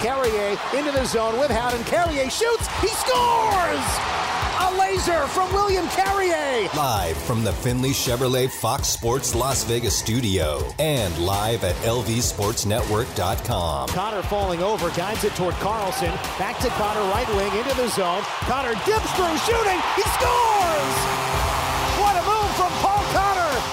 Carrier into the zone with Howden. Carrier shoots. He scores! A laser from William Carrier. Live from the Finley Chevrolet Fox Sports Las Vegas studio and live at lvsportsnetwork.com. Connor falling over, guides it toward Carlson. Back to Connor, right wing into the zone. Connor dips through, shooting. He scores!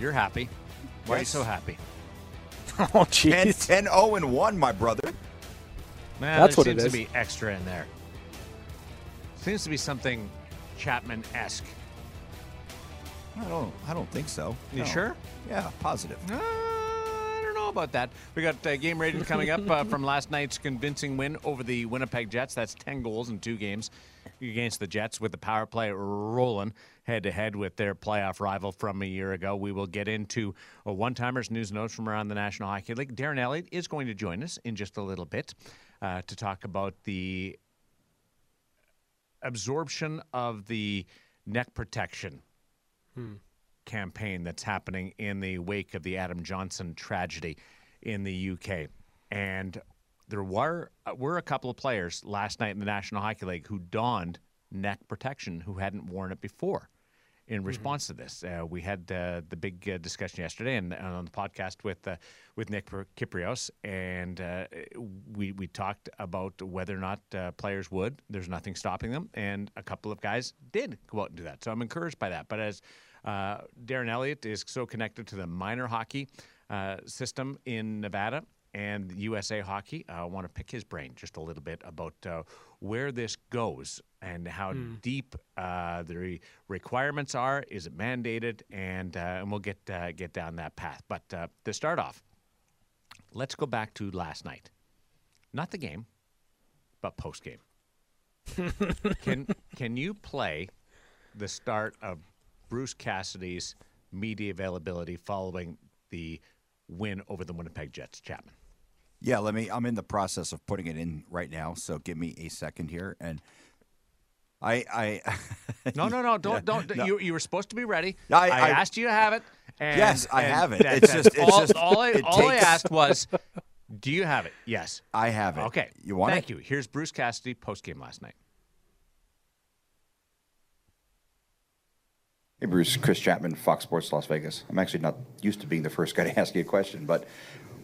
You're happy. Why are you so happy? Oh, 10, jeez. 10 0 and 1, my brother. Man, That's what it seems is. to be extra in there. Seems to be something Chapman-esque. I don't I don't think so. You No. sure? Yeah, positive. Uh, I don't know about that. We got uh, game rating coming up uh, from last night's convincing win over the Winnipeg Jets. That's 10 goals in two games against the Jets with the power play rolling head to head with their playoff rival from a year ago. We will get into a one timers news notes from around the National Hockey League. Darren Eliot is going to join us in just a little bit uh, to talk about the absorption of the neck protection campaign that's happening in the wake of the Adam Johnson tragedy in the UK. And there were uh, were a couple of players last night in the National Hockey League who donned neck protection who hadn't worn it before. In response to this, uh, we had uh, the big uh, discussion yesterday and, on the podcast with uh, with Nick Kypreos, and uh, we we talked about whether or not uh, players would. There's nothing stopping them, and a couple of guys did go out and do that. So I'm encouraged by that. But as uh, Darren Eliot is so connected to the minor hockey uh, system in Nevada and USA Hockey. I want to pick his brain just a little bit about uh, where this goes and how deep uh, the re- requirements are. Is it mandated? And uh, and we'll get uh, get down that path. But uh, to start off, let's go back to last night. Not the game, but post game. can can you play the start of Bruce Cassidy's media availability following the win over the Winnipeg Jets, Chapman? Yeah, let me. I'm in the process of putting it in right now, so give me a second here. And I, I. No, no, no! Don't, don't. no. You, you were supposed to be ready. I- I, I- asked you to have it. And, Yes, I and have it. that- It's just- it's all, just- all I, it all I asked was, do you have it? Yes. I have it. Okay. You want Thank it? you. Here's Bruce Cassidy post game last night. Hey, Bruce. Chris Chapman, Fox Sports Las Vegas. I'm actually not used to being the first guy to ask you a question, but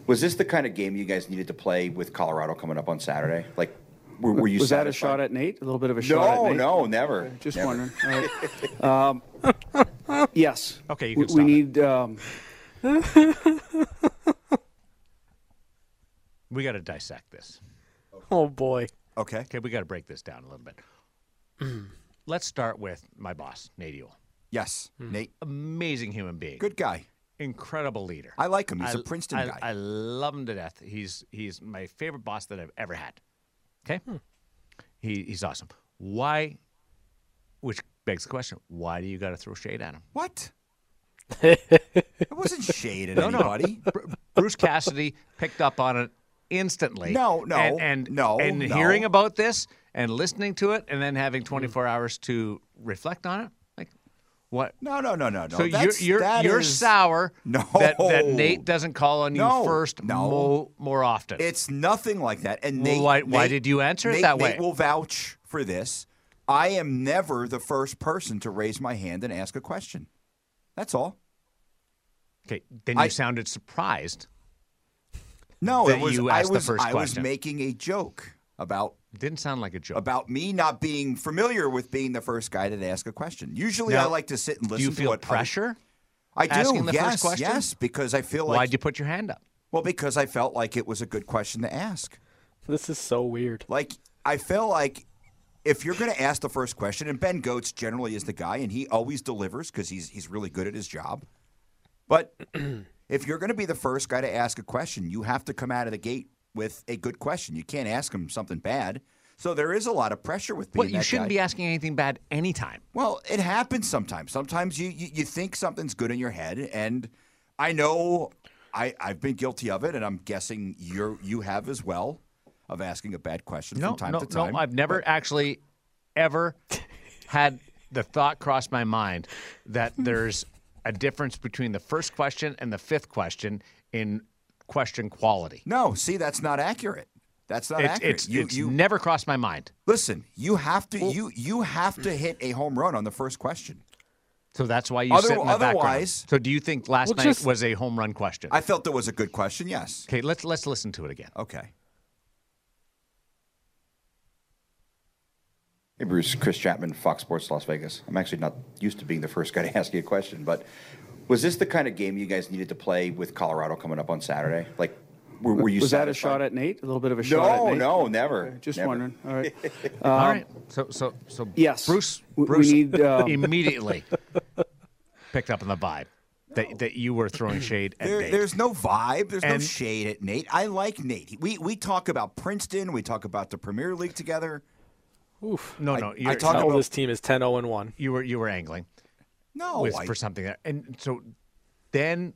was this the kind of game you guys needed to play with Colorado coming up on Saturday? Like, were, were you was that a shot at Nate? A little bit of a shot at No, Nate? no, never. Just never. wondering. All right. um, yes. Okay, you we, can we stop it. need. Um, We got to dissect this. Oh, boy. Okay. Okay, we got to break this down a little bit. Let's start with my boss, Nate Ewell. Yes, Nate. Amazing human being. Good guy. Incredible leader. I like him. He's a a Princeton I, guy. I love him to death. He's he's my favorite boss that I've ever had. Okay, hmm. he, he's awesome. Why? Which begs the question: Why do you got to throw shade at him? What? it wasn't shade at No, no. anybody. Br- Bruce Cassidy picked up on it instantly. No, no, and, and no, and no. hearing about this and listening to it, and then having 24 hours to reflect on it. What? No, no, no, no, no. So you're you're, that you're is- sour No. that, that Nate doesn't call on you No, first no. mo- more often. It's nothing like that. And Nate, why- why Nate- did you answer it Nate- that Nate way? will vouch for this. I am never the first person to raise my hand and ask a question. That's all. okay, then you I- sounded surprised. No, That it was you I asked the was first I was making a joke about It didn't sound like a joke. about me not being familiar with being the first guy to ask a question. Usually, Now, I like to sit and do listen you to feel what other- pressure? I do. asking the first yes, question? yes, because I feel like Why'd you put your hand up? well, because I felt like it was a good question to ask. This is so weird. Like I feel like if you're going to ask the first question, and Ben Goetz generally is the guy, and he always delivers because he's he's really good at his job. But if you're going to be the first guy to ask a question, you have to come out of the gate with a good question. You can't ask him something bad. So there is a lot of pressure with being Well, you shouldn't guy. be asking anything bad anytime. Well, it happens sometimes. Sometimes you, you, you think something's good in your head, and I know I, I've been guilty of it, and I'm guessing you're you have as well of asking a bad question No, from time no, to time. no. I've never actually ever had the thought cross my mind that there's a difference between the first question and the fifth question in question quality. No, see, that's not accurate. That's not It's accurate. it's, you, it's you never crossed my mind. listen. You have to you you have to hit a home run on the first question. So that's why you Other- sit in the background. So do you think last Well, night just- was a home run question? I felt it was a good question. Yes. okay, let's let's listen to it again. Okay. Hey, Bruce. Chris Chapman, Fox Sports Las Vegas. I'm actually not used to being the first guy to ask you a question, but was this the kind of game you guys needed to play with Colorado coming up on Saturday? Like, were, were you Was that a shot at Nate? A little bit of a shot at No, Nate? no, never. Okay, Just never. wondering. All right. All right. So so so Yes. Bruce We- we Bruce need, um, immediately picked up on the vibe that that you were throwing shade at There, Nate. there's no vibe. There's no shade at Nate. I like Nate. We we talk about Princeton. We talk about the Premier League together. Oof. no, no. I You're, talk How about- this team is 10 0 1. you were you were angling No, with, I, for something that, and so then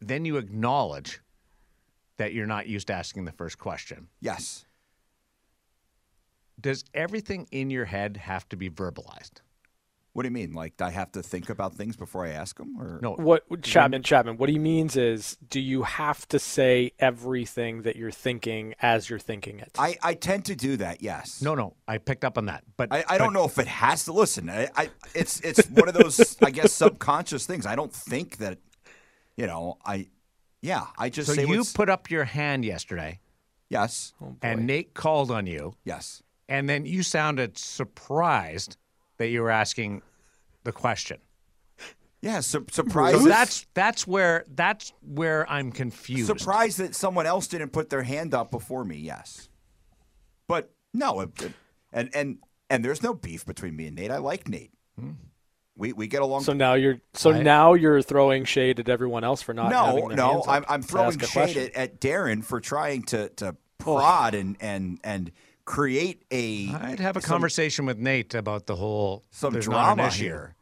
then you acknowledge that you're not used to asking the first question. yes. Does everything in your head have to be verbalized? What do you mean? Like do I have to think about things before I ask them? Or No. What Chapman Chapman? What he means is, do you have to say everything that you're thinking as you're thinking it? I, I tend to do that. Yes. No, no. I picked up on that, but I, I don't know if it has to listen. I, I it's it's one of those I guess subconscious things. I don't think that you know I yeah I just So say you put up your hand yesterday, yes and oh, Nate called on you, yes and then you sounded surprised that you were asking the question. yeah su- surprised So that's that's where that's where I'm confused. surprised that someone else didn't put their hand up before me. Yes, but no, it, it- and and and there's no beef between me and Nate. I like Nate. Hmm. We we get along. so now you're so I- now you're throwing shade at everyone else for not no, having no, hands up I'm, I'm throwing shade at, at Darren for trying to to oh. prod and and and create a. I'd have a some- conversation with Nate about the whole some there's not an drama here.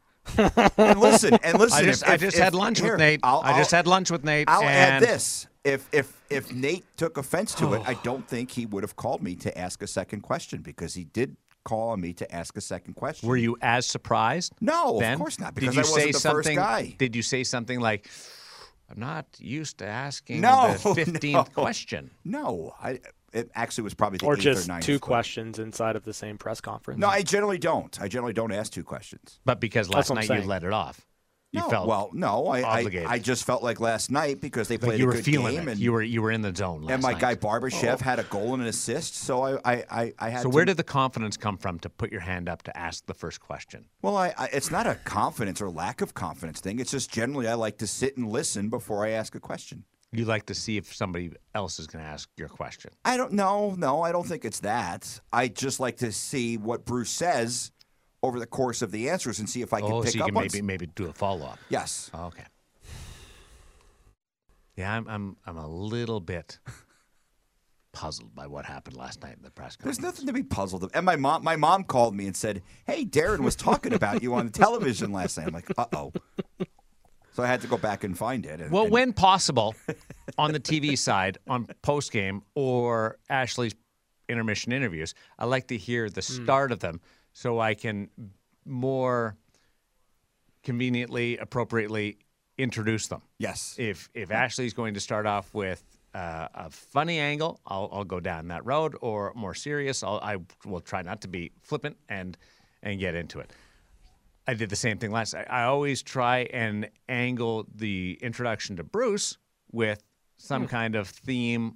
and listen, and listen. I just if, I just if- had lunch here, with Nate. I'll, I just I'll- had lunch with Nate. I'll add this: if if if Nate took offense to it, I don't think he would have called me to ask a second question because he did call on me to ask a second question. Were you as surprised? No, of course not, Did you I say the first something? guy. Did you say something like, "I'm not used to asking No, the fifteenth no. question"? No, I. It actually was probably the or eighth just or ninth two question. questions inside of the same press conference. No, I generally don't. I generally don't ask two questions. But because last what I'm night you let it off, you no, felt well, no, I, I. I just felt like last night because they like played you a were good feeling game it. and you were you were in the zone. Last and my night. guy Barbashev oh. had a goal and an assist, so I I I, I had. So to, where did the confidence come from to put your hand up to ask the first question? Well, I, I it's not a confidence or lack of confidence thing. It's just generally I like to sit and listen before I ask a question. You like to see if somebody else is going to ask your question. I don't know. No, I don't think it's that. I just like to see what Bruce says over the course of the answers and see if I can oh, pick so you up can maybe maybe do a follow up. Yes. Oh, okay. Yeah, I'm I'm I'm a little bit puzzled by what happened last night in the press conference. There's nothing to be puzzled of. And my mom, my mom called me and said, "Hey, Darren was talking about you on the television last night." I'm like, "Uh oh." So I had to go back and find it. and- Well, and- when possible, on the TV side, on post game or Ashley's intermission interviews, I like to hear the start of them so I can more conveniently, appropriately introduce them. yes, If if Ashley's going to start off with uh, a funny angle, I'll, I'll go down that road, or more serious, I'll, I will try not to be flippant and and get into it. I did the same thing last. I, I always try and angle the introduction to Bruce with some hmm. kind of theme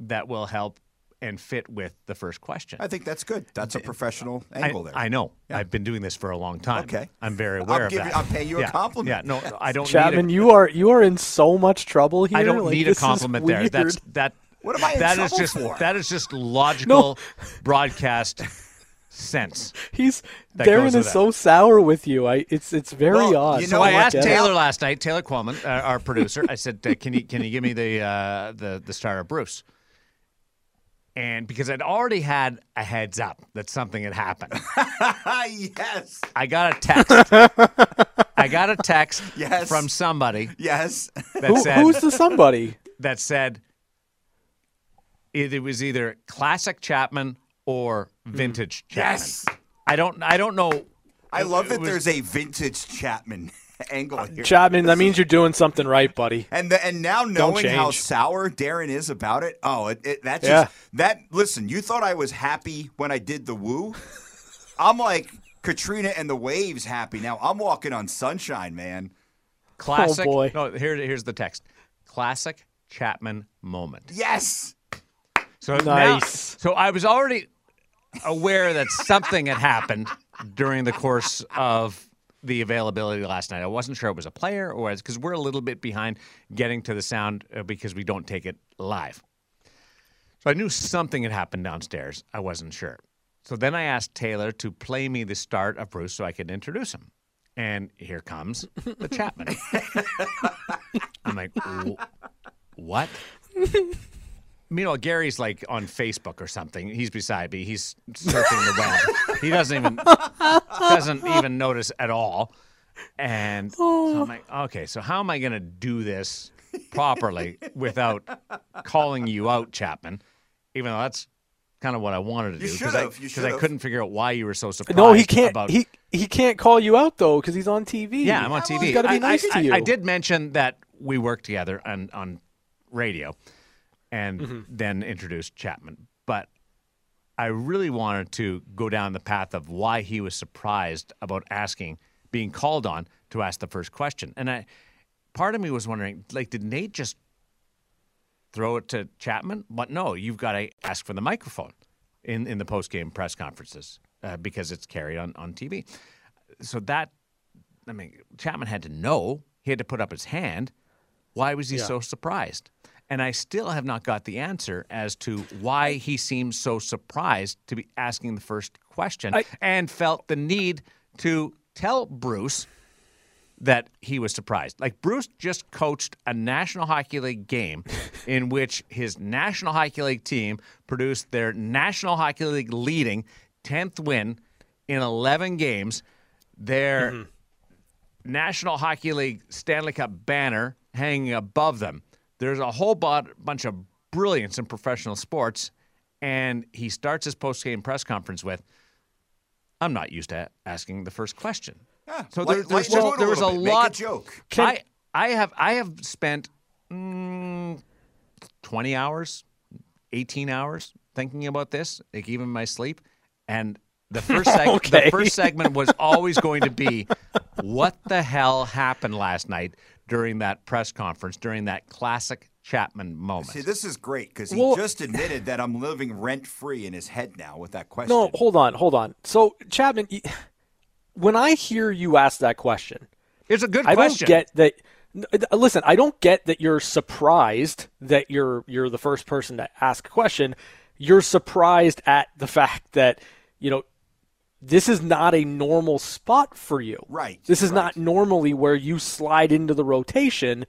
that will help and fit with the first question. I think that's good. That's a professional I, angle there. I know. I've been doing this for a long time. Okay. I'm very I'll aware of that. you- I'll pay you a compliment. Yeah, no, I don't Chapman, need a, you are you are in so much trouble here. I don't Like, need a compliment there. That's that. What am I in that is trouble just for? that is just logical broadcast sense. He's Darren is so sour with you. I it's it's very Well, odd. you So know I asked Dad? Taylor last night, Taylor Quillman, uh, our producer. I said, uh, "Can you can you give me the uh, the the star of Bruce?" And because I'd already had a heads up that something had happened, yes. I got a text. I got a text Yes. from somebody Yes. that Who, said who's the somebody? that said it, it was either classic Chapman or hmm. vintage Chapman. Yes. I don't I don't know I love that was- there's a vintage Chapman angle uh, here. Chapman, that means you're doing something right, buddy. And the, and now knowing how sour Darren is about it, oh, it, it that's Yeah. just that. Listen, you thought I was happy when I did the woo. I'm like Katrina and the waves happy now. I'm walking on sunshine, man. classic Oh boy. No, here here's the text. Classic Chapman moment. Yes. So now- Nice. So I was already aware that something had happened during the course of the availability last night. I wasn't sure it was a player or because we're a little bit behind getting to the sound uh, because we don't take it live. So I knew something had happened downstairs. I wasn't sure. So then I asked Taylor to play me the start of Bruce so I could introduce him. And here comes the Chapman. I'm like, what? Meanwhile, Gary's like on Facebook or something. He's beside me. He's surfing the web. He doesn't even doesn't even notice at all. And so I'm like, okay, so how am I going to do this properly without calling you out, Chapman? Even though that's kind of what I wanted to do should've, I, you 'cause I couldn't figure out why you were so surprised. No, he can't. About, He he can't call you out though because he's on TV. yeah, I'm on TV. He's got to be I- nice I, to you. I, I did mention that we work together on, on radio and Mm-hmm. then introduced Chapman. But I really wanted to go down the path of why he was surprised about asking, being called on to ask the first question. And I, part of me was wondering, like, did Nate just throw it to Chapman? But no, you've got to ask for the microphone in, in the post game press conferences uh, because it's carried on, on TV. So that, I mean, Chapman had to know. He had to put up his hand. Why was he so surprised? And I still have not got the answer as to why he seemed so surprised to be asking the first question I- and felt the need to tell Bruce that he was surprised. Like Bruce just coached a National Hockey League game in which his National Hockey League team produced their National Hockey League leading 10th win in 11 games. Their mm-hmm. National Hockey League Stanley Cup banner hanging above them. There's a whole bu- bunch of brilliance in professional sports, and he starts his post-game press conference with, "I'm not used to asking the first question." Yeah, so there, Light- there's lighten just- there was a little bit. Make a lot. joke. I I have I have spent mm, 20 hours, 18 hours thinking about this, like even my sleep, and the first seg- Okay. the first segment was always going to be what the hell happened last night during that press conference during that classic Chapman moment. See, this is great because he Well- just admitted that I'm living rent free in his head now with that question. No, hold on, hold on. So Chapman, when I hear you ask that question, it's a good I question. I don't get that. Listen, I don't get that you're surprised that you're you're the first person to ask a question. You're surprised at the fact that you know this is not a normal spot for you. Right, This is right. not normally where you slide into the rotation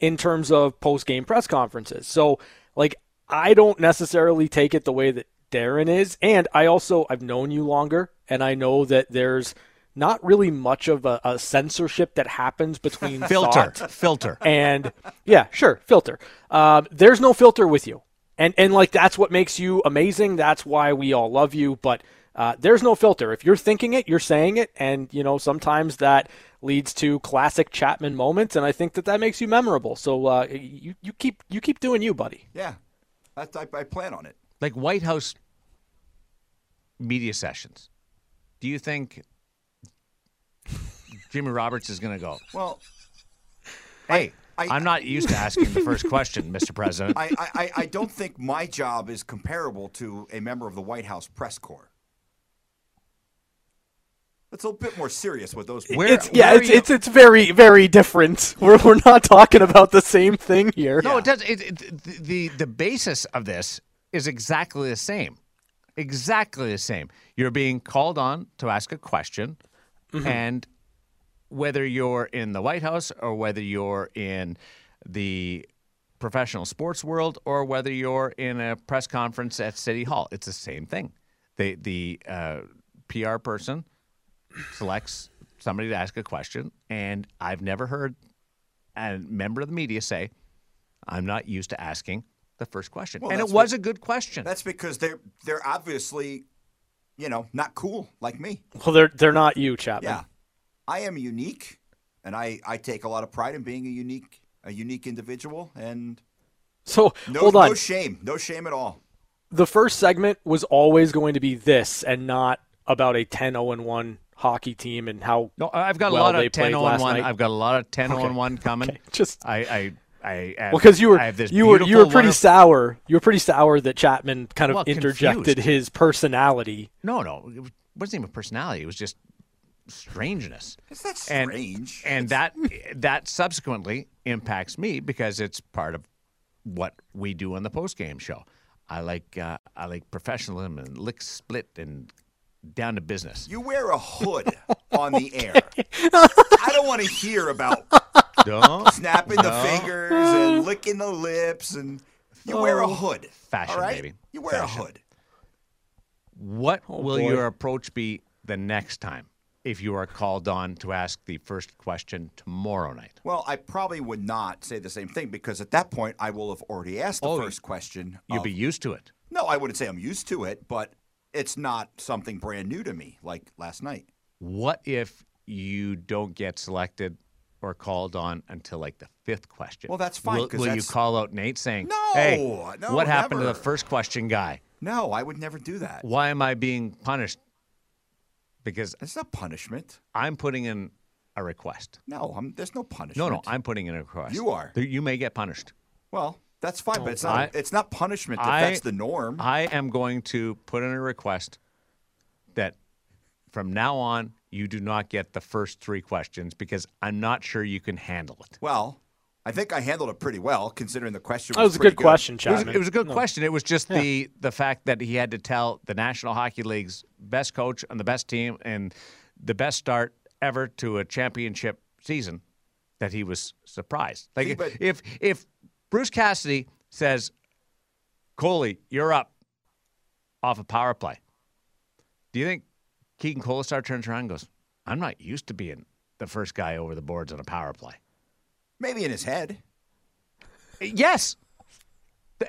in terms of post game press conferences. So, like, I don't necessarily take it the way that Darren is. And I also, I've known you longer, and I know that there's not really much of a, a censorship that happens between filter, filter. and yeah, sure, filter. Um, there's no filter with you, and and like that's what makes you amazing. That's why we all love you. But uh, there's no filter. If you're thinking it, you're saying it, and you know sometimes that leads to classic Chapman moments, and I think that that makes you memorable. So uh, you you keep you keep doing you, buddy. Yeah, That's, I, I plan on it. like White House media sessions. Do you think Jimmy Roberts is going to go? Well, Hey, I- I, am not used to asking the first question, Mr. President. I, I, I- I don't think my job is comparable to a member of the White House press corps. It's a bit more serious with those people. Where- It's yeah, where it's it's it's very very different. We're we're not talking about the same thing here. No, it does. It, it, the the basis of this is exactly the same. Exactly the same. You're being called on to ask a question, and whether you're in the White House or whether you're in the professional sports world or whether you're in a press conference at City Hall. It's the same thing. The the uh, PR person selects somebody to ask a question, and I've never heard a member of the media say, "I'm not used to asking the first question," Well, and it was what- a good question. That's because they're they're obviously, you know, not cool like me. Well, they're they're not you, Chapman. Yeah, I am unique, and I I take a lot of pride in being a unique a unique individual, and So no hold on. no shame, no shame at all. the first segment was always going to be this and not about a 10 0 1 hockey team and how No, I've got well a lot of 10 on 1. night. I've got a lot of 10 0 Okay. 1 coming. Okay, just- I I I have, well because you were I have this you were you were pretty wonderful- sour you were pretty sour that Chapman kind of Well, interjected confused. his personality No, no, it wasn't even personality. It was just strangeness. It's not And- strange. And that that subsequently impacts me because it's part of what we do on the post game show. I like uh, I like professionalism and lick split and down to business. You wear a hood on the air. I don't want to hear about Don't snapping the fingers and licking the lips, and you wear a oh. hood. Fashion, all right? baby. You wear Fashion. a hood. What oh, will boy. your approach be the next time if you are called on to ask the first question tomorrow night? Well, I probably would not say the same thing because at that point I will have already asked the Oh, first question. You'll of- be used to it. no, I wouldn't say I'm used to it, but it's not something brand new to me like last night. What if you don't get selected or called on until like the fifth question? Well, that's fine, Will, will you call out Nate saying, No, "Hey, no, what happened to the first question guy? No, I would never do that. Why am I being punished?" Because It's not punishment. I'm putting in a request. No, I'm, there's no punishment. No, no, I'm putting in a request. You are. You may get punished. Well, that's fine, but it's not. I- it's not punishment if I- that's the norm. I am going to put in a request that from now on you do not get the first three questions because I'm not sure you can handle it. well, I think I handled it pretty well considering the question. that was a pretty good question It was, it was a good No. question. It was just the the fact that he had to tell the National Hockey League's best coach and the best team and the best start ever to a championship season that he was surprised. Like See, but- if if Bruce Cassidy says, "Coley, you're up off a power play," do you think Keegan Kolesar turns around and goes, "I'm not used to being the first guy over the boards on a power play"? Maybe in his head. Yes.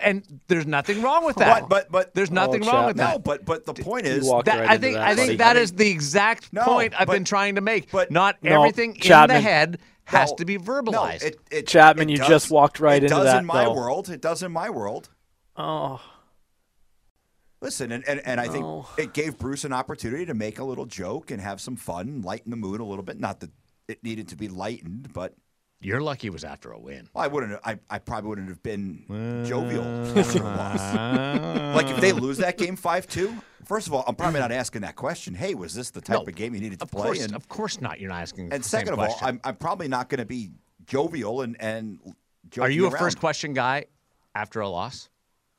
And there's nothing wrong with that. But but but there's nothing wrong Chap. with no. that. But but the point is walked That- right I think that, I think buddy. that is the exact No, point I've but- been trying to make. but- Not No, everything in the head has No, to be no, verbalized. it, it, Chapman, it you does- just walked right it into does that, in my though. world. It does in my world. oh Listen, and, and, and I think No. it gave Bruce an opportunity to make a little joke and have some fun, lighten the mood a little bit. Not that it needed to be lightened, but You're lucky it was after a win. I wouldn't. I, I probably wouldn't have been jovial after a loss. Like if they lose that game five two. First of all, I'm probably not asking that question. Hey, was this the type No, of game you needed to Of play? course, and of course not. You're not asking. and second of all. I'm, I'm probably not going to be jovial and and. Are you a first question guy after a loss?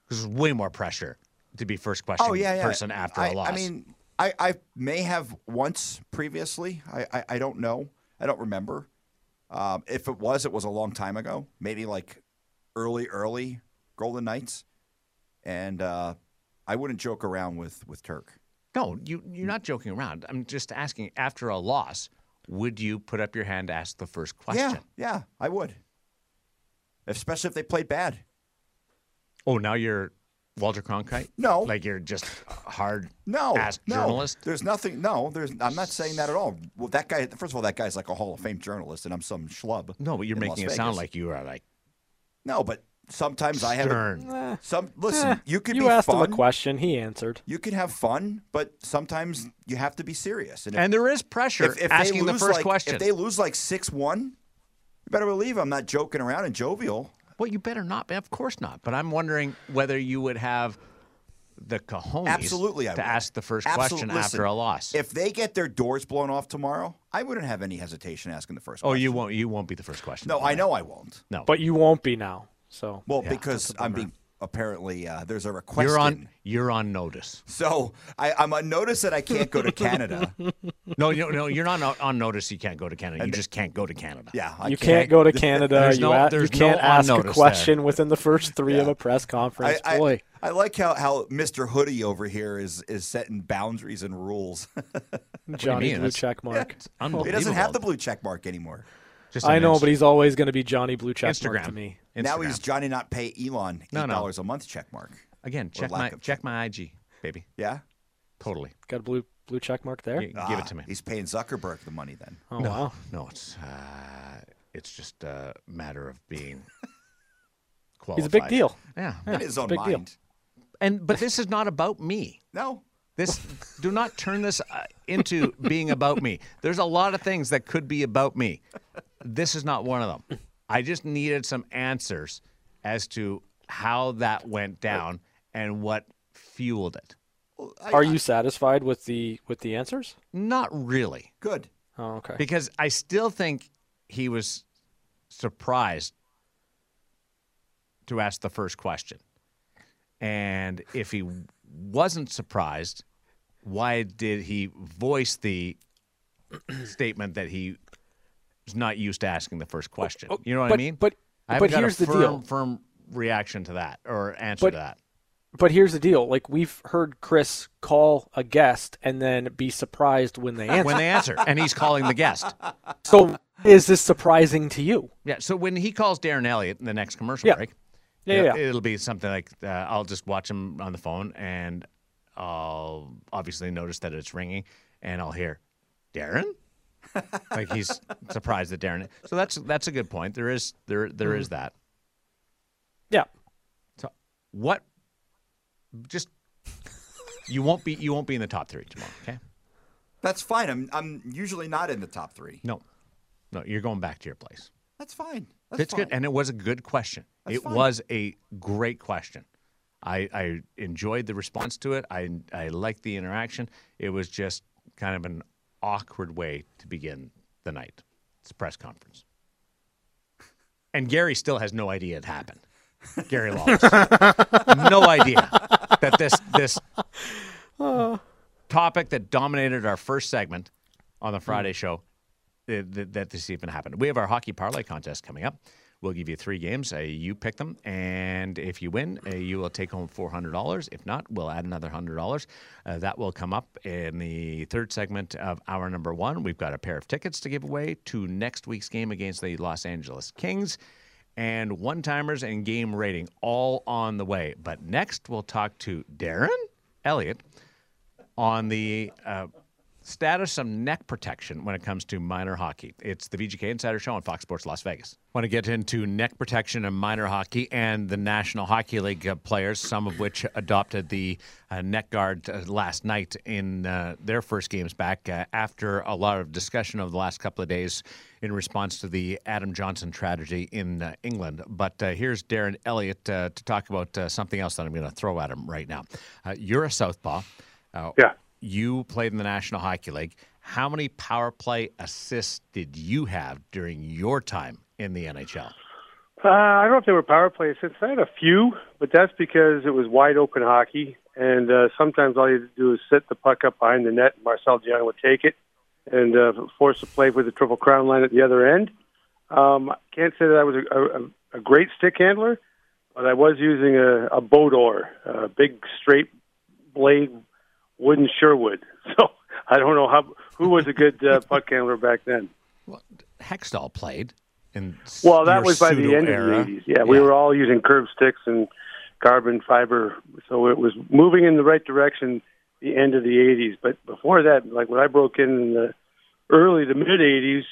Because there's way more pressure to be first question Oh yeah, yeah. person after I, a loss. I mean, I, I may have once previously. I, I, I don't know. I don't remember. Um, if it was, it was a long time ago. Maybe like early, early Golden Knights, and uh, I wouldn't joke around with with Turk. no, you you're not joking around. I'm just asking. After a loss, would you put up your hand to ask the first question? Yeah, yeah, I would. Especially if they played bad. Oh, now you're Walter Cronkite? No. Like you're just hard No, ass no. journalist? There's nothing. No, there's. I'm not saying that at all. Well, that guy. First of all, that guy's like a Hall of Fame journalist, and I'm some schlub. No, but you're in making Las it sound Vegas. like you are like No, but sometimes I have a- stern. Eh. some. Listen, eh, you can you be asked fun. him a question he answered You can have fun, but sometimes you have to be serious. And if, And there is pressure if, if they asking the first like, question. if they lose like six one, you better believe I'm not joking around and jovial. Well, you better not. Of course not. But I'm wondering whether you would have the cojones Absolutely, I to would. ask the first Absolute- question listen, after a loss. If they get their doors blown off tomorrow, I wouldn't have any hesitation asking the first. oh, question. you won't. You won't be the first question. No, I know I won't. No. but you won't be now so Well, Yeah, because I'm being apparently uh, there's a request. You're on. in. You're on notice. So I, I'm on notice that I can't go to Canada. No, no, no. You're not on- on notice. You can't go to Canada. You just can't go to Canada. yeah, I you can't go to Canada. There's you no- a- you can't no ask a notice question within the first three of a press conference. I, Boy, I like how, how Mr. Hoodie over here is is setting boundaries and rules. Johnny mean? Blue That's- check mark. he doesn't have the blue check mark anymore. Just I know, inst- but he's always going to be Johnny Blue check Instagram. mark to me. Now he's Johnny not pay Elon eight dollars no. a month check mark. again. Check my of check my IG, baby. Yeah, Totally. Got a blue blue check mark there. G- Give Ah, it to me. He's paying Zuckerberg the money then. Oh no, wow. no. It's uh, it's just a matter of being He's a big deal. Yeah. In his own big deal. mind. And but this is not about me. No, This do not turn this uh, into being about me. There's a lot of things that could be about me. This is not one of them. I just needed some answers as to how that went down and what fueled it. Are you satisfied with the with the answers? Not really, good. Oh, okay. because I still think he was surprised to ask the first question. And if he wasn't surprised, why did he voice the statement that he was not used to asking the first question? You know what I mean? but- I but here's a the deal. firm reaction to that or answer But- to that. But here's the deal: like we've heard Chris call a guest and then be surprised when they answer. When they answer, and he's calling the guest. so is this surprising to you? Yeah. So when he calls Darren Eliot in the next commercial Yeah. break, yeah, yeah. it'll be something like uh, I'll just watch him on the phone, and I'll obviously notice that it's ringing, and I'll hear Darren. Like he's surprised that Darren. So that's that's a good point. There is there there is mm-hmm. that. Yeah. So what? Just you won't be you won't be in the top three tomorrow. Okay. That's fine. I'm I'm usually not in the top three. No, no, you're going back to your place. That's fine. That's It's good, and it was a good question. That's it fine. was a great question. I, I enjoyed the response to it. I I liked the interaction. It was just kind of an awkward way to begin the night. It's a press conference, and Gary still has no idea it happened. Gary Lawless, no idea that this this topic that dominated our first segment on the Friday hmm. show that, that, that this even happened. We have our hockey parlay contest coming up. We'll give you three games. Uh, you pick them, and if you win, uh, you will take home four hundred dollars. If not, we'll add another hundred dollars. Uh, that will come up in the third segment of hour number one. We've got a pair of tickets to give away to next week's game against the Los Angeles Kings, and one timers and game rating all on the way. But next, we'll talk to Darren Eliot on the uh, status of neck protection when it comes to minor hockey. It's the VGK Insider Show on Fox Sports Las Vegas. Want to get into neck protection and minor hockey and the National Hockey League uh, players, some of which adopted the uh, neck guard uh, last night in uh, their first games back uh, after a lot of discussion over the last couple of days in response to the Adam Johnson tragedy in uh, England. But uh, here's Darren Eliot uh, to talk about uh, something else that I'm going to throw at him right now. Uh, you're a southpaw. Uh, Yeah. You played in the National Hockey League. How many power play assists did you have during your time in the NHL? Uh, I don't know if they were power play assists. I had a few, but that's because it was wide open hockey, and uh, sometimes all you had to do is sit the puck up behind the net. and Marcel Dionne would take it and uh, force a play for the Triple Crown line at the other end. Um, I can't say that I was a, a, a great stick handler, but I was using a, a boat oar, a big straight blade wooden Sherwood. So I don't know how who was a good uh, puck handler back then. Well, Hextall played in Well, that was by the end era. of the 80s. Yeah, we were all using curb sticks and carbon fiber, so it was moving in the right direction. The end of the 80s, but before that, like when I broke in in the early to mid 80s,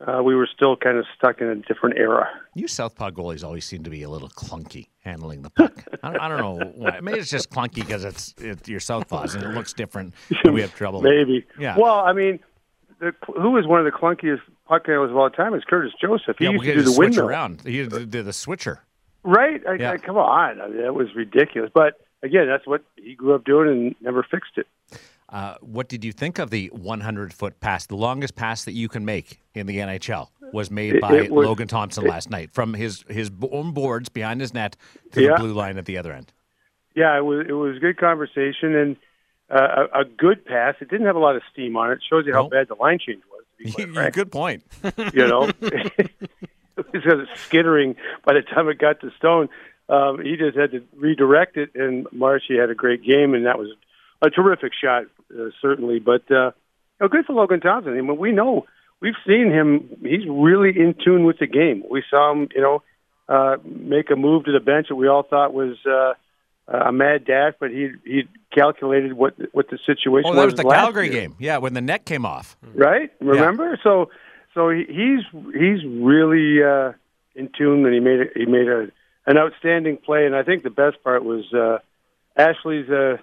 uh, we were still kind of stuck in a different era. You Southpaw goalies always seem to be a little clunky handling the puck. I, don't, I don't know why. Maybe it's just clunky because it's, it's your Southpaws and it looks different. we have trouble. Maybe. Yeah. Well, I mean, the, who was one of the clunkiest puck handlers of all time? Is Curtis Joseph. He yeah, used to do the switch around. He did the, the switcher. Right? I, Yeah. I, come on, I mean, that was ridiculous. But again, that's what he grew up doing and never fixed it. Uh, what did you think of the 100 foot pass, the longest pass that you can make in the NHL? was made by was- Logan Thompson last night from his his own boards behind his net to Yeah. the blue line at the other end. Yeah, it was it was good conversation and uh, a, a good pass. It didn't have a lot of steam on it. Shows you how Nope. bad the line change was. To be quite. Good point. you know, it was skittering by the time it got to Stone. Um, he just had to redirect it, and Marshy had a great game, and that was a terrific shot, uh, certainly. But uh, you know, good for Logan Thompson. I mean, we know we've seen him; he's really in tune with the game. We saw him, you know, uh, make a move to the bench that we all thought was. Uh, a mad dash, but he he calculated what what the situation Oh, that was was the Calgary year game. Yeah, when the net came off. right? Remember? So so he's he's really uh, in tune, and he made a, he made a an outstanding play. And I think the best part was uh, Ashley's uh,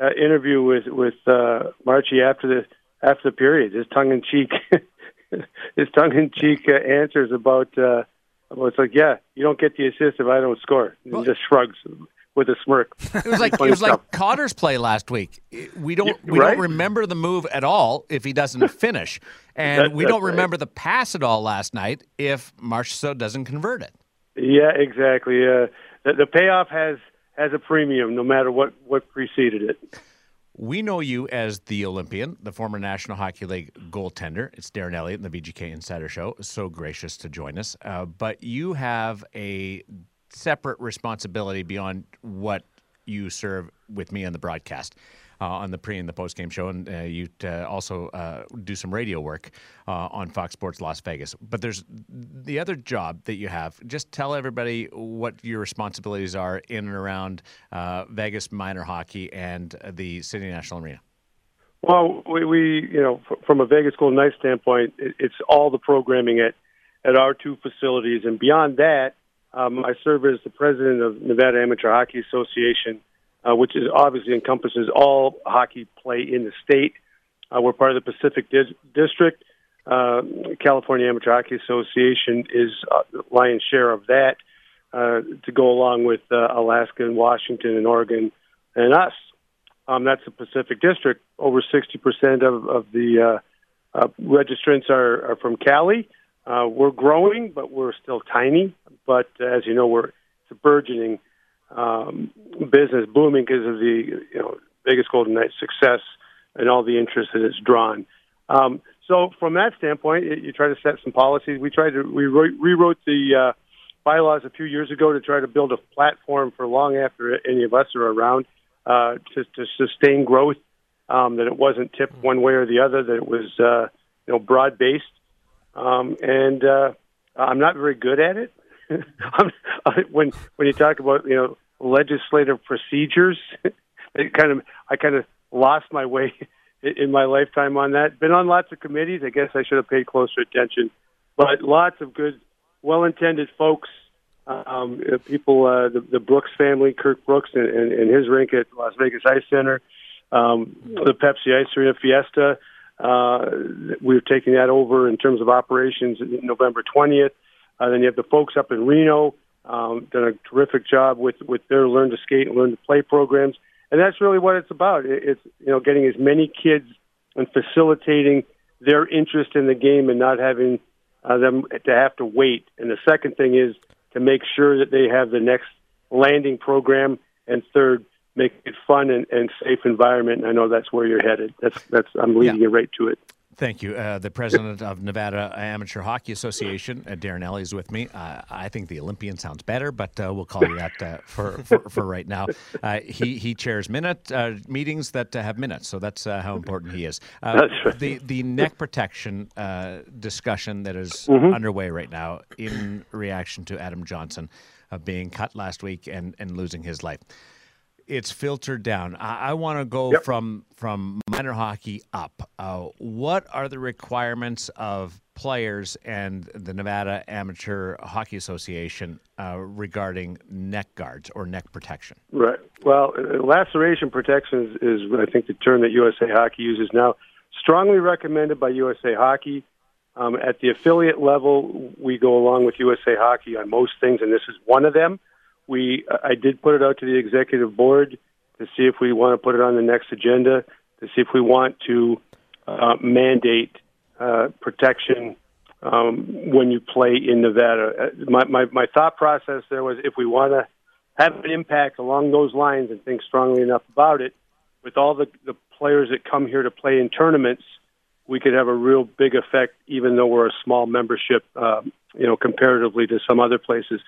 uh, interview with with uh, Marchie after the after the period. His tongue in cheek, his tongue in cheek uh, answers about. Uh, about it's like, yeah, you don't get the assist if I don't score. And he just shrugs with a smirk. It was like it was like. Cotter's play last week. We don't we right? don't remember the move at all if he doesn't finish, and That- we don't right. remember the pass at all last night if Marchessault doesn't convert it. Yeah, exactly. Uh, the, the payoff has has a premium, no matter what what preceded it. We know you as the Olympian, the former National Hockey League goaltender. It's Darren Eliot in the VGK Insider Show. So gracious to join us. Uh, but you have a separate responsibility beyond what you serve with me on the broadcast, on the pre and the post game show, and uh, you uh, also uh, do some radio work uh, on Fox Sports Las Vegas. But there's the other job that you have. Just tell everybody what your responsibilities are in and around uh, Vegas minor hockey and uh, the City National Arena. Well, we, we you know, from a Vegas Golden Knights standpoint, it, it's all the programming at at our two facilities, and beyond that, um, I serve as the president of Nevada Amateur Hockey Association, uh, which is obviously encompasses all hockey play in the state. Uh, we're part of the Pacific Dis- District. Uh, California Amateur Hockey Association is uh, the lion's share of that, uh, to go along with uh, Alaska and Washington and Oregon and us. Um, that's the Pacific District. Over 60% of, of the uh, uh, registrants are, are from Cali. Uh, we're growing, but we're still tiny. But uh, as you know, we're it's a burgeoning um, business, booming because of the you know Vegas Golden Knights success and all the interest that it's drawn. Um, so from that standpoint, it, you try to set some policies. We tried to we wrote, rewrote the uh, bylaws a few years ago to try to build a platform for long after any of us are around uh, to, to sustain growth. Um, that it wasn't tipped one way or the other. That it was uh, you know broad based. Um, and uh, I'm not very good at it. When when you talk about you know legislative procedures, it kind of I kind of lost my way in my lifetime on that. Been on lots of committees. I guess I should have paid closer attention, but lots of good, well-intended folks. Um, people, uh, the, the Brooks family, Kirk Brooks, and, and, and his rink at Las Vegas Ice Center, um, the Pepsi Ice Arena Fiesta. Uh, we're taking that over in terms of operations November 20th. Uh, then you have the folks up in Reno, um, done a terrific job with, with their Learn to Skate and Learn to Play programs. And that's really what it's about. It's, you know, getting as many kids and facilitating their interest in the game and not having uh, them to have to wait. And the second thing is to make sure that they have the next landing program. And third, make it fun and, and safe environment. And I know that's where you're headed. That's, that's, I'm leading you right to it. Thank you. Uh, the president of Nevada Amateur Hockey Association, uh, Darren Eliot, is with me. Uh, I think the Olympian sounds better, but uh, we'll call you that uh, for, for, for right now. Uh, he, he chairs minute uh, meetings that uh, have minutes, so that's uh, how important he is. Uh. The, the neck protection uh, discussion that is Mm-hmm. underway right now in reaction to Adam Johnson uh, being cut last week and, and losing his life it's filtered down. I, I want to go Yep. from from minor hockey up. Uh, what are the requirements of players and the Nevada Amateur Hockey Association uh, regarding neck guards or neck protection? Right. Well, uh, laceration protection is, is, I think, the term that USA Hockey uses now. Strongly recommended by USA Hockey. Um, at the affiliate level, we go along with USA Hockey on most things, and this is one of them. We, I did put it out to the executive board to see if we want to put it on the next agenda, to see if we want to uh, mandate uh, protection um, when you play in Nevada. Uh, my, my my thought process there was if we want to have an impact along those lines and think strongly enough about it, with all the the players that come here to play in tournaments, we could have a real big effect, even though we're a small membership, um, you know, comparatively to some other places.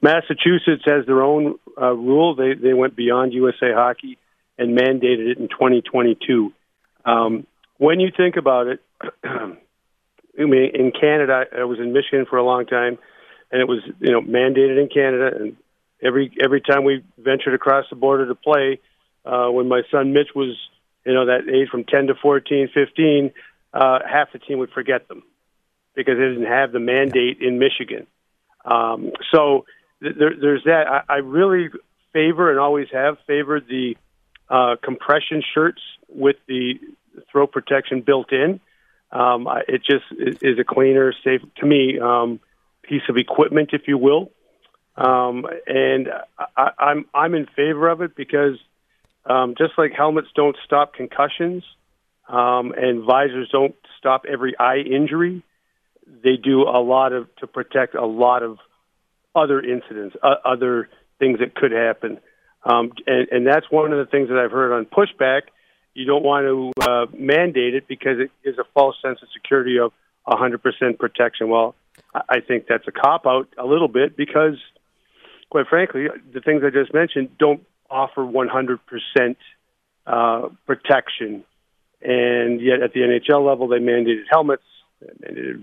Massachusetts has their own uh, rule. They they went beyond USA Hockey and mandated it in 2022. Um, when you think about it, I mean, in Canada, I was in Michigan for a long time, and it was you know mandated in Canada. And every every time we ventured across the border to play, uh, when my son Mitch was you know that age from 10 to 14, 15, uh, half the team would forget them because they didn't have the mandate in Michigan. Um, so th- there, there's that. I, I really favor and always have favored the uh, compression shirts with the throat protection built in. Um, it just is a cleaner, safe to me um, piece of equipment, if you will. Um, and I, I'm I'm in favor of it because um, just like helmets don't stop concussions um, and visors don't stop every eye injury, they do a lot of to protect a lot of other incidents, uh, other things that could happen. Um, and, and that's one of the things that I've heard on pushback. You don't want to uh, mandate it because it is a false sense of security of 100% protection. Well, I think that's a cop out a little bit because, quite frankly, the things I just mentioned don't offer 100% uh, protection. And yet at the NHL level, they mandated helmets, they mandated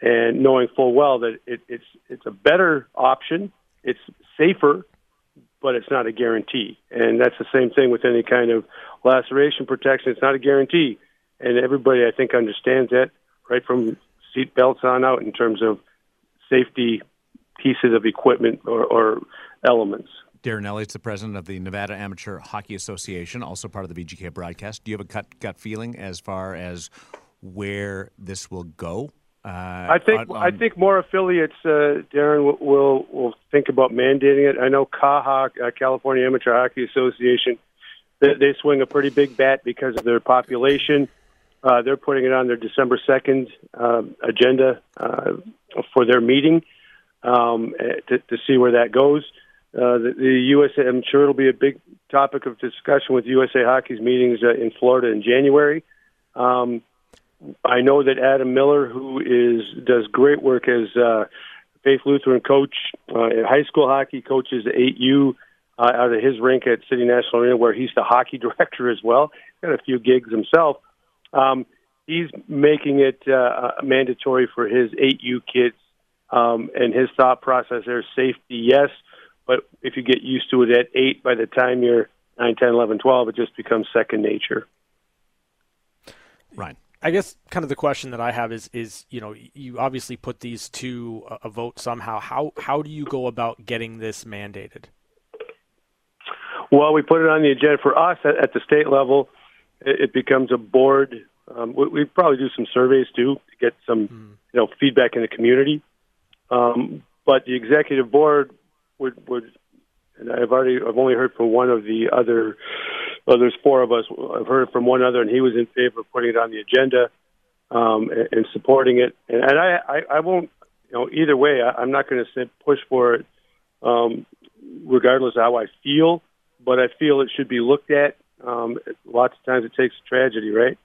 and knowing full well that it, it's it's a better option, it's safer, but it's not a guarantee. And that's the same thing with any kind of laceration protection. It's not a guarantee, and everybody I think understands that right from seat belts on out in terms of safety pieces of equipment or, or elements. Darren Eliot's the president of the Nevada Amateur Hockey Association, also part of the VGK broadcast. Do you have a gut, gut feeling as far as where this will go? Uh, I think on, on... I think more affiliates, uh, Darren, will, will, will think about mandating it. I know CAHOC, uh, California Amateur Hockey Association, they, they swing a pretty big bat because of their population. Uh, they're putting it on their December second uh, agenda uh, for their meeting um, eh, to, to see where that goes. Uh, the, the USA, I'm sure it'll be a big topic of discussion with USA Hockey's meetings uh, in Florida in January. Um, I know that Adam Miller, who is does great work as uh, Faith Lutheran coach uh, in high school hockey, coaches 8U uh, out of his rink at City National Arena, where he's the hockey director as well. Got a few gigs himself. Um, he's making it uh, mandatory for his 8U kids, um, and his thought process there: safety, yes but if you get used to it at eight, by the time you're 9, 10, 11, 12, it just becomes second nature. Right. I guess kind of the question that I have is is you know you obviously put these to a vote somehow. How how do you go about getting this mandated? Well, we put it on the agenda for us at, at the state level. It, it becomes a board. Um, we, we probably do some surveys too to get some mm. you know feedback in the community. Um, but the executive board would would and I've already I've only heard from one of the other well there's four of us. I've heard from one other and he was in favor of putting it on the agenda um, and, and supporting it. And, and I, I I won't you know either way I, I'm not going to push for it um, regardless of how I feel but I feel it should be looked at. Um, lots of times it takes tragedy right?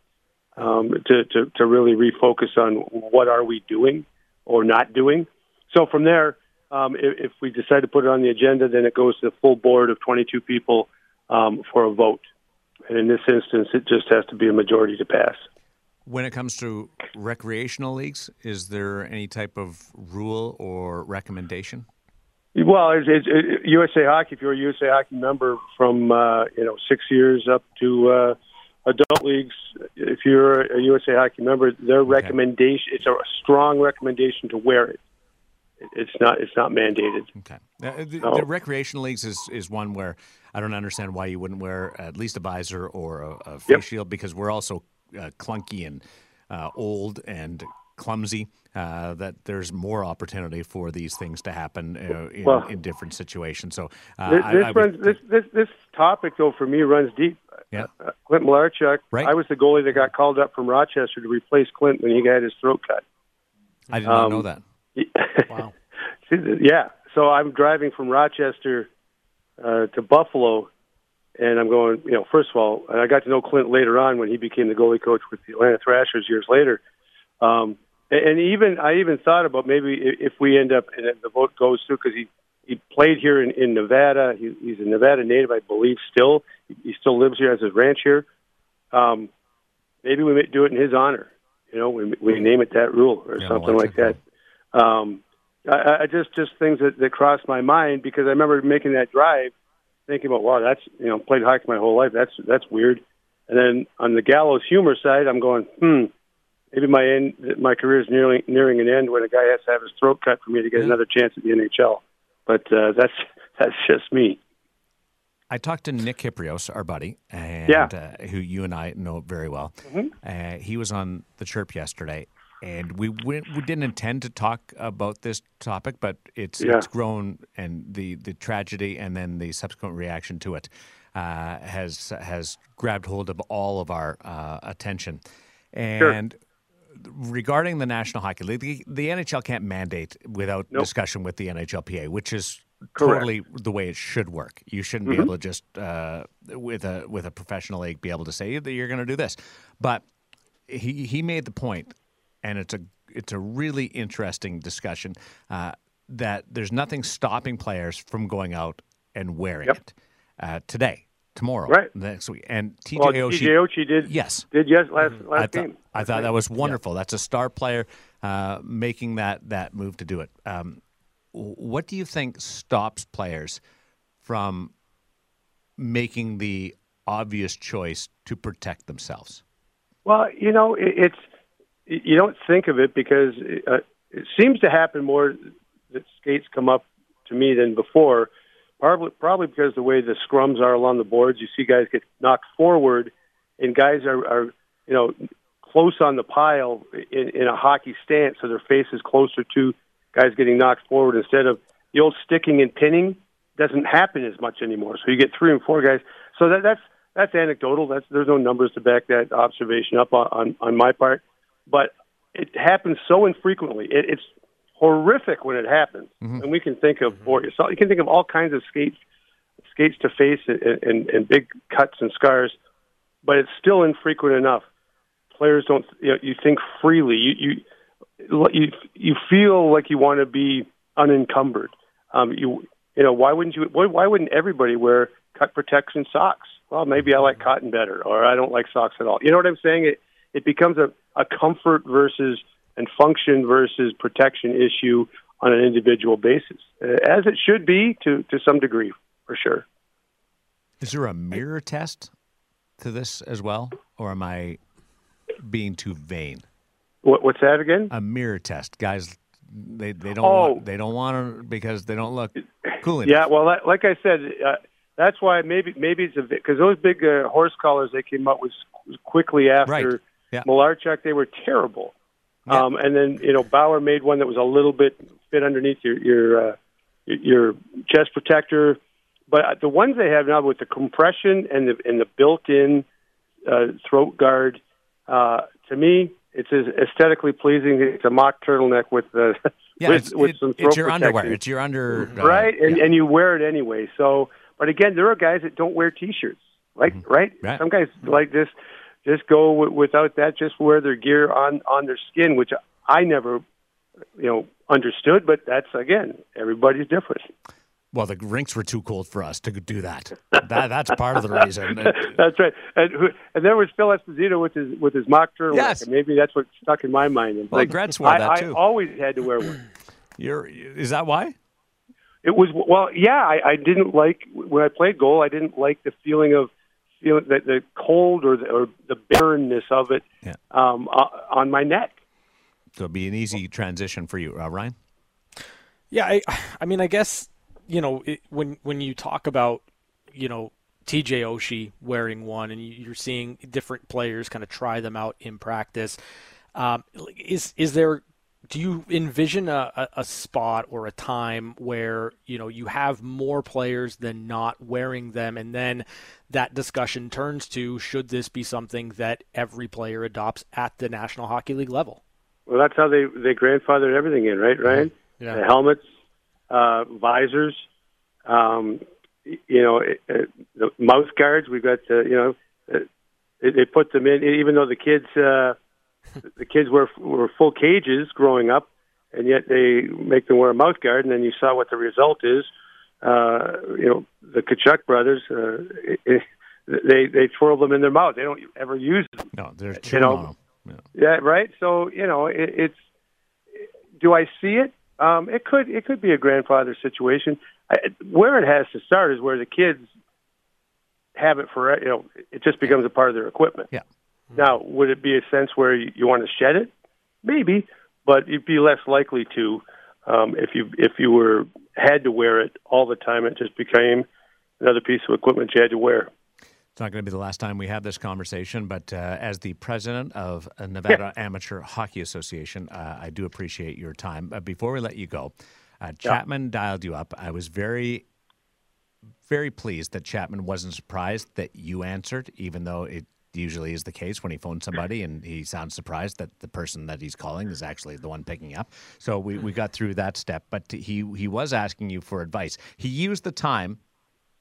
Um, to, to to really refocus on what are we doing or not doing. So from there um, if, if, we decide to put it on the agenda, then it goes to the full board of 22 people um, for a vote. And in this instance, it just has to be a majority to pass. When it comes to recreational leagues, is there any type of rule or recommendation? Well, it's, it's, it, USA Hockey. If you're a USA Hockey member from uh, you know six years up to uh, adult leagues, if you're a USA Hockey member, their okay. recommendation it's a strong recommendation to wear it. It's not. It's not mandated. Okay. Uh, the, no. the, recreational leagues is, is one where I don't understand why you wouldn't wear at least a visor or a, a face yep. shield because we're also uh, clunky and uh, old and clumsy. Uh, that there's more opportunity for these things to happen uh, in, well, in, different situations. So uh, this, this, I, I runs, this, this this topic though for me runs deep. Yeah. Clint Malarchuk. Right. I was the goalie that got called up from Rochester to replace Clint when he got his throat cut. I did not Um, know that. Wow. yeah. So I'm driving from Rochester uh, to Buffalo, and I'm going. You know, first of all, and I got to know Clint later on when he became the goalie coach with the Atlanta Thrashers years later. Um, and, even I even thought about maybe if we end up and the vote goes through because he he played here in, in Nevada. He, he's a Nevada native, I believe. Still, he, he still lives here, has his ranch here. Um, maybe we may do it in his honor. You know, we we name it that rule or Yeah, something like like that. Um, I, I just just things that, that crossed my mind because I remember making that drive, thinking about wow, that's you know played hockey my whole life. That's that's weird. And then on the gallows humor side, I'm going, hmm, maybe my end my career is nearly nearing an end when a guy has to have his throat cut for me to get another chance at the NHL. But uh, that's that's just me. I talked to Nick Kypreos, our buddy, and Yeah. Mm-hmm. uh, who you and I know very well. Uh, he was on the chirp yesterday, and we we didn't intend to talk about this topic, but it's Yeah. it's grown, and the the tragedy and then the subsequent reaction to it uh, has has grabbed hold of all of our uh, attention, and. Regarding the National Hockey League, the, the NHL can't mandate without Nope. discussion with the NHLPA, which is Correct. Mm-hmm. totally the way it should work. You shouldn't be able to just uh, with a with a professional league be able to say that you're going to do this. But he he made the point, and it's a it's a really interesting discussion uh, that there's nothing stopping players from going out and wearing Yep. it uh, today, tomorrow, Right. next week. And TJ Well, Oshie, TJ Oshie did yes, did yes last I last thought game. I thought that was wonderful. That's a star player uh, making that that move to do it. Um, what do you think stops players from making the obvious choice to protect themselves? Well, you know, it, it's you don't think of it because uh, it seems to happen more that skates come up to me than before. Probably, probably because the way the scrums are along the boards, you see guys get knocked forward, and guys are, are you know close on the pile in, in a hockey stance, so their face is closer to guys getting knocked forward instead of the old sticking and pinning doesn't happen as much anymore. So you get three and four guys. So that, that's that's anecdotal. That's there's no numbers to back that observation up on on, on my part, but it happens so infrequently. It, it's horrific when it happens, mm-hmm. and we can think of mm-hmm. or so you can think of all kinds of skates skates to face and, and, and big cuts and scars, but it's still infrequent enough. Players don't you, know, you think freely. You you you you feel like you want to be unencumbered. Um, you you know why wouldn't you? Why, why wouldn't everybody wear cut protection socks? Well, maybe I like mm-hmm. cotton better, or I don't like socks at all. You know what I'm saying? It it becomes a, a comfort versus and function versus protection issue on an individual basis, uh, as it should be to to some degree, for sure. Is there a mirror test to this as well, or am I being too vain? What, what's that again? A mirror test, guys. They they don't Oh. want, they don't want to because they don't look cool enough. Yeah, well, like I said, uh, that's why maybe maybe it's a because those big uh, horse collars they came up with quickly after Right. Yeah. Malarchuk, they were terrible. Um, and then you know Bauer made one that was a little bit fit underneath your your uh, your chest protector, but uh, the ones they have now with the compression and the and the built-in uh, throat guard, uh, to me, it's as aesthetically pleasing. It's a mock turtleneck with uh, Yeah, with, it's, with it- some throat it's your underwear. It's your under uh, right? And yeah. and you wear it anyway. So, but again, there are guys that don't wear T-shirts, right? Right? Mm-hmm. Right. Some guys like this, just go w- without that, just wear their gear on on their skin, which I never, you know, understood. But that's again, everybody's different. Well, the rinks were too cold for us to do that. that that's part of the reason. that's right. And, and there was Phil Esposito with his with his mock turtleneck. Yes. And maybe that's what stuck in my mind. It's Well, like, Gretz wore I, that, I always had to wear one. You're is that why? It was well, yeah. I, I didn't like when I played goal. I didn't like the feeling of feeling the, the cold or the, or the barrenness of it Yeah. um, uh, on my neck. So it'd be an easy transition for you, uh, Ryan. Yeah, I, I mean, I guess you know it, when when you talk about you know TJ Oshie wearing one, and you- you're seeing different players kind of try them out in practice. Um, is is there? Do you envision a, a, spot or a time where you know you have more players than not wearing them, and then that discussion turns to should this be something that every player adopts at the National Hockey League level? Well, that's how they they grandfathered everything in, right, Ryan? Yeah. The helmets, uh, visors, um, you know, it, it, the mouth guards. We've got, uh, you know, they, they put them in, even though the kids, uh, the kids were were full cages growing up, and yet they make them wear a mouth guard, and then you saw what the result is. Uh, you know, the Tkachuk brothers, uh, it, it, they they twirl them in their mouth. They don't ever use them. No, they're You chewing know, on 'em. Yeah. Yeah, right. So you know, it, it's. Do I see it? Um, it could. It could be a grandfather situation. I, where it has to start is where the kids have it for. You know, it just becomes a part of their equipment. Yeah. Now, would it be a sense where you, you want to shed it? Maybe, but you'd be less likely to um, if you if you were had to wear it all the time. It just became another piece of equipment you had to wear. It's not going to be the last time we have this conversation, but uh, as the president of Nevada Amateur Hockey Association, uh, I do appreciate your time. Uh, before we let you go, uh, Chapman dialed you up. I was very, very pleased that Chapman wasn't surprised that you answered, even though it usually is the case when he phones somebody and he sounds surprised that the person that he's calling is actually the one picking up. So we, hmm. we got through that step, but he he was asking you for advice. He used the time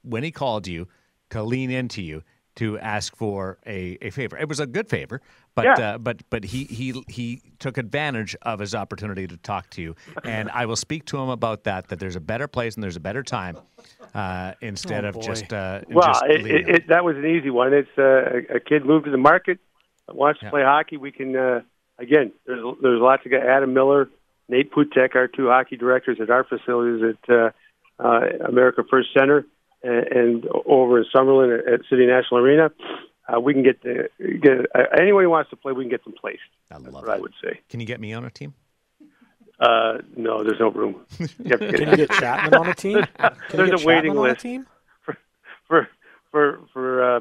when he called you to lean into you to ask for a, a favor. It was a good favor, but Yeah. uh, but but he he he took advantage of his opportunity to talk to you, and I will speak to him about that. That there's a better place and there's a better time uh, instead Oh, of just uh, Well, just it, it, it, that was an easy one. It's uh, a, kid moved to the market, wants to Yeah. play hockey. We can uh, again. There's there's lots of guys. Adam Miller, Nate Putek, our two hockey directors at our facilities at uh, uh, America First Center, and, and over in Summerlin at, at City National Arena. Uh, we can get the, get uh, anyone who wants to play. We can get them placed. I love What I would say. Can you get me on a team? Uh, no, there's no room. You have to get- Can you get Chapman on a team? Can you There's get a waiting Chapman on a list. team? for for for uh,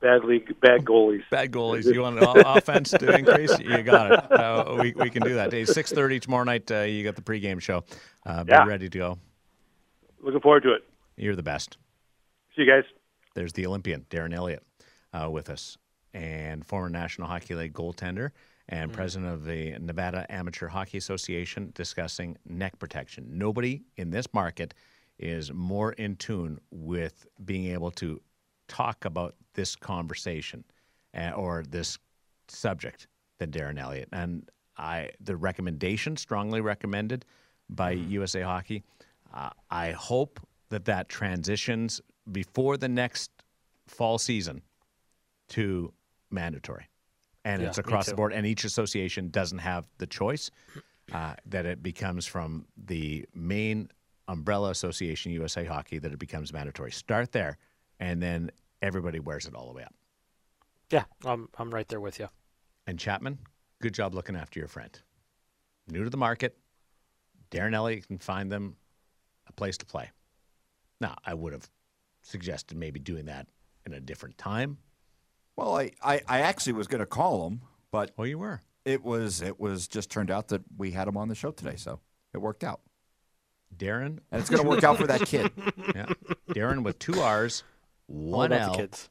bad league bad goalies. Bad goalies. You want an offense to increase? You got it. Uh, we, we can do that. Hey, six thirty tomorrow night. Uh, you got the pregame show. Uh, be Yeah. ready to go. Looking forward to it. You're the best. See you guys. There's the Olympian, Darren Eliot, uh, with us, and former National Hockey League goaltender and president of the Nevada Amateur Hockey Association discussing neck protection. Nobody in this market is more in tune with being able to talk about this conversation uh, or this subject than Darren Eliot. And I, the recommendation, strongly recommended by USA Hockey. Uh, I hope that that transitions before the next fall season to mandatory. And Yeah, it's across the board, and each association doesn't have the choice. Uh, that it becomes from the main umbrella association, USA Hockey, that it becomes mandatory. Start there, and then everybody wears it all the way up. Yeah, I'm I'm right there with you. And Chapman, good job looking after your friend. New to the market, Darren Eliot can find them a place to play. Now, I would have suggested maybe doing that in a different time. Well, I, I, I actually was going to call him, but Oh, you were. it was it was just turned out that we had him on the show today, so it worked out, Darren, and it's going to work out for that kid. yeah, Darren with two R's, one L, kids.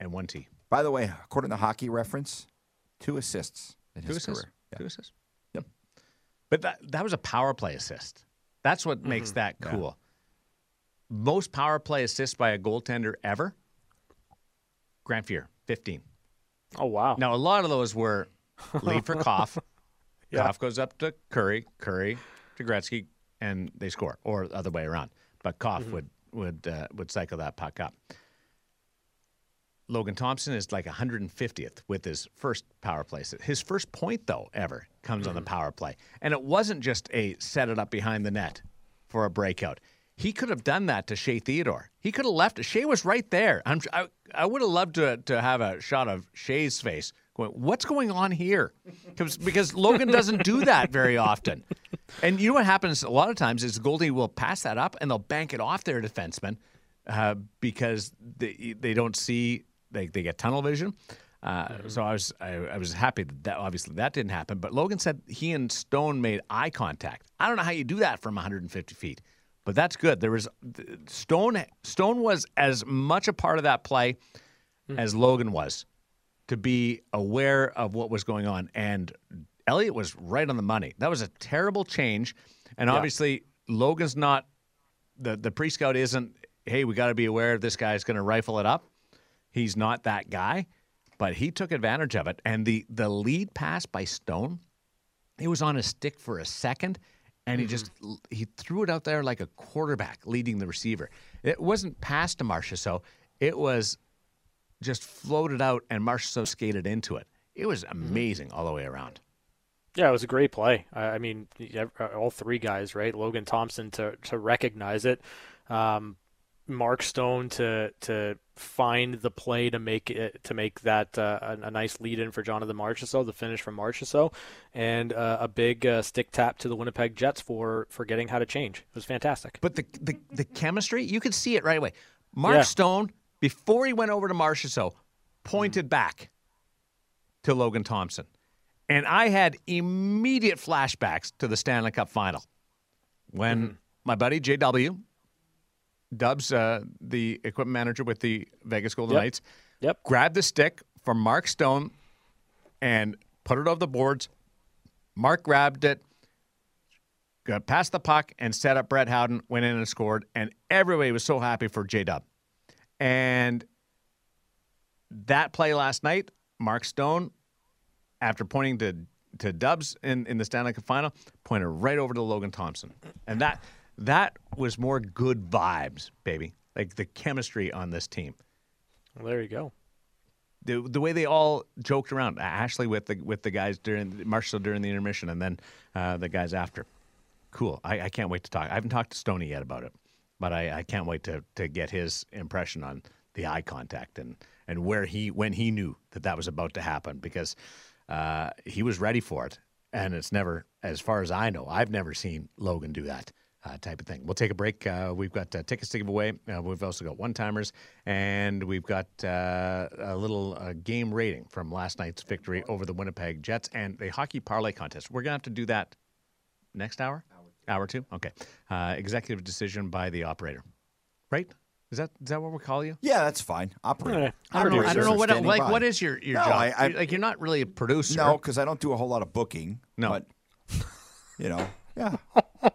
and one T. By the way, according to Hockey Reference, two assists in Two his assists. career. Yeah. Two assists. Yep. But that that was a power play assist. That's what makes that cool. Most power play assists by a goaltender ever. Grant Fuhr, fifteen. Oh wow. Now a lot of those were lead for Coff. Yeah. Coff goes up to Kurri, Kurri to Gretzky, and they score, or the other way around. But Coff Mm-hmm. would would uh, would cycle that puck up. Logan Thompson is like 150th with his first power play. His first point, though, ever comes on the power play. And it wasn't just a set it up behind the net for a breakout. He could have done that to Shea Theodore. He could have left. Shea was right there. I'm, I, I would have loved to, to have a shot of Shea's face going, What's going on here? because Logan doesn't do that very often. And you know what happens a lot of times is the goalie will pass that up and they'll bank it off their defenseman uh, because they, they don't see they, they get tunnel vision. Uh, So I was I, I was happy that, that obviously that didn't happen. But Logan said he and Stone made eye contact. I don't know how you do that from 150 feet, but that's good. There was Stone Stone was as much a part of that play hmm. as Logan was to be aware of what was going on. And Eliot was right on the money. That was a terrible change, and Yeah. obviously Logan's not the the pre scout isn't. Hey, we got to be aware this guy's going to rifle it up. He's not that guy, but he took advantage of it. And the the lead pass by Stone, he was on his stick for a second, and he mm-hmm. just he threw it out there like a quarterback leading the receiver. It wasn't past to Marchessault. It was just floated out, and Marchessault skated into it. It was mm-hmm. amazing all the way around. Yeah, it was a great play. I I mean, uh, all three guys, right? Logan Thompson to to recognize it, um, Mark Stone to to find the play to make it to make that uh, a, a nice lead in for Jonathan Marchessault, the finish from Marchessault, and uh, a big uh, stick tap to the Winnipeg Jets for for getting how to change. It was fantastic. But the the, the chemistry, you could see it right away. Mark Yeah. Stone, before he went over to Marchessault, pointed back to Logan Thompson. And I had immediate flashbacks to the Stanley Cup final when my buddy JW, Dubs, uh, the equipment manager with the Vegas Golden Yep. Knights, Yep. grabbed the stick from Mark Stone and put it over the boards. Mark grabbed it, got past the puck, and set up Brett Howden, went in and scored. And everybody was so happy for J Dub. And that play last night, Mark Stone, after pointing to to Dubs in, in the Stanley Cup final, pointed right over to Logan Thompson. And that that was more good vibes, baby. Like the chemistry on this team Well, there you go. the the way they all joked around Ashley with the with the guys during Marshall during the intermission and then uh, the guys after. Cool. I, I can't wait to talk. I haven't talked to Stoney yet about it, but I, I can't wait to to get his impression on the eye contact and and where he when he knew that that was about to happen because uh, he was ready for it and it's never as far as I know I've never seen Logan do that. Uh, type of thing. We'll take a break. Uh, we've got uh, tickets to give away. Uh, we've also got one timers, and we've got uh, a little uh, game rating from last night's victory over the Winnipeg Jets and a hockey parlay contest. We're gonna have to do that next hour. Hour two. Okay. Uh, executive decision by the operator. Right? Is that is that what we call you? Yeah, that's fine. Operator. Yeah, I don't know. I don't know what like by. what is your your No, job? I- I- like you're not really a producer. No, because I don't do a whole lot of booking. No. But, you know, yeah.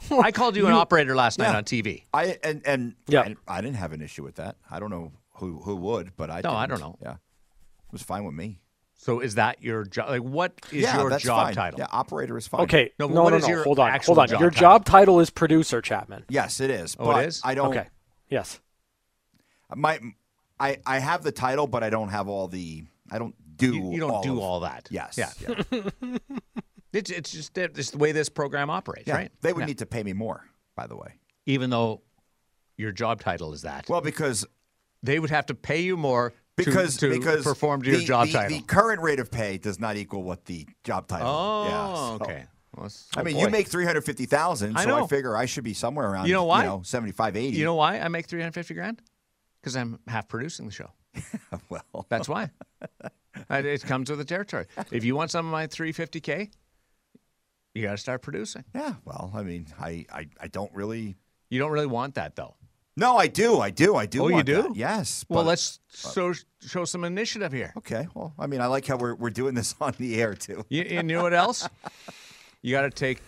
I called you an operator last night on TV. I and and Yeah. I, I didn't have an issue with that. I don't know who who would, but I No, I didn't. don't know. Yeah, it was fine with me. So is that your job? Like what is yeah, your that's job fine. title? Yeah, operator is fine. Okay. No, No, but no, what no. your Hold on. Hold on. job Your title? job title is producer, Chapman. Yes, it is. Oh, it but is? I don't. Okay. Yes. My, I I have the title, but I don't have all the. I don't do. You, you don't all do of- all that. Yes. Yeah. yeah. It's it's just it's the way this program operates, yeah. right? They would Yeah. need to pay me more, by the way. even though your job title is that. Well, because they would have to pay you more because to, because perform to your the, job the, title. The current rate of pay does not equal what the job title. oh, yeah, so- okay. Well, it's- I oh, mean, boy. you make three hundred fifty thousand, I so I know. figure I should be somewhere around. You know why? You know, 75, 80. You know why I make three hundred fifty grand? Because I'm half producing the show. well, That's why. It comes with the territory. If you want some of my three fifty k, you got to start producing. yeah. Well, I mean, I, I, I don't really. You don't really want that though. No, I do. I do. I do. Oh, you do? that. Yes. Well, but- let's so, show some initiative here. Okay. Well, I mean, I like how we're we're doing this on the air too. You, you know what else? You got to take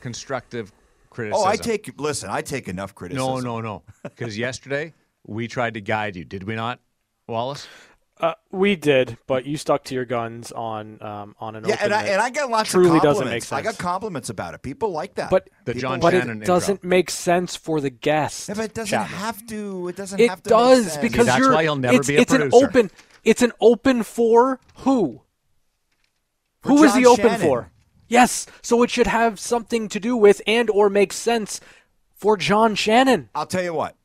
constructive criticism. Oh, I take. Listen, I take enough criticism. No, no, no. Because yesterday we tried to guide you, did we not, Wallace? Uh, we did, but you stuck to your guns on um, on an Yeah, open and I that and I got lots truly of doesn't compliments. make I got compliments about it. People like that. But The People John but Shannon it doesn't intro. make sense for the guest. Yeah, but it doesn't Chapman. have to. It doesn't It have to. make does sense. because That's you're. why you'll never it's, be a it's an open. It's an open for who? For Who is John he open Shannon. for? Yes, so it should have something to do with and or make sense for John Shannon. I'll tell you what.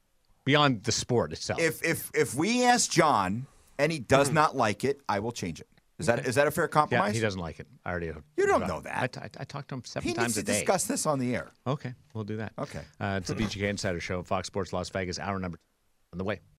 Beyond the sport itself. If if if we ask John and he does not like it, I will change it. Is that is that a fair Mm-hmm. yeah, compromise? he doesn't like it. I already. You don't know that. I, t- I, I talked to him seven He times needs to discuss this on the air. Okay, we'll do that. Okay. Uh, it's the VGK Insider Show, Fox Sports Las Vegas, hour number on the way.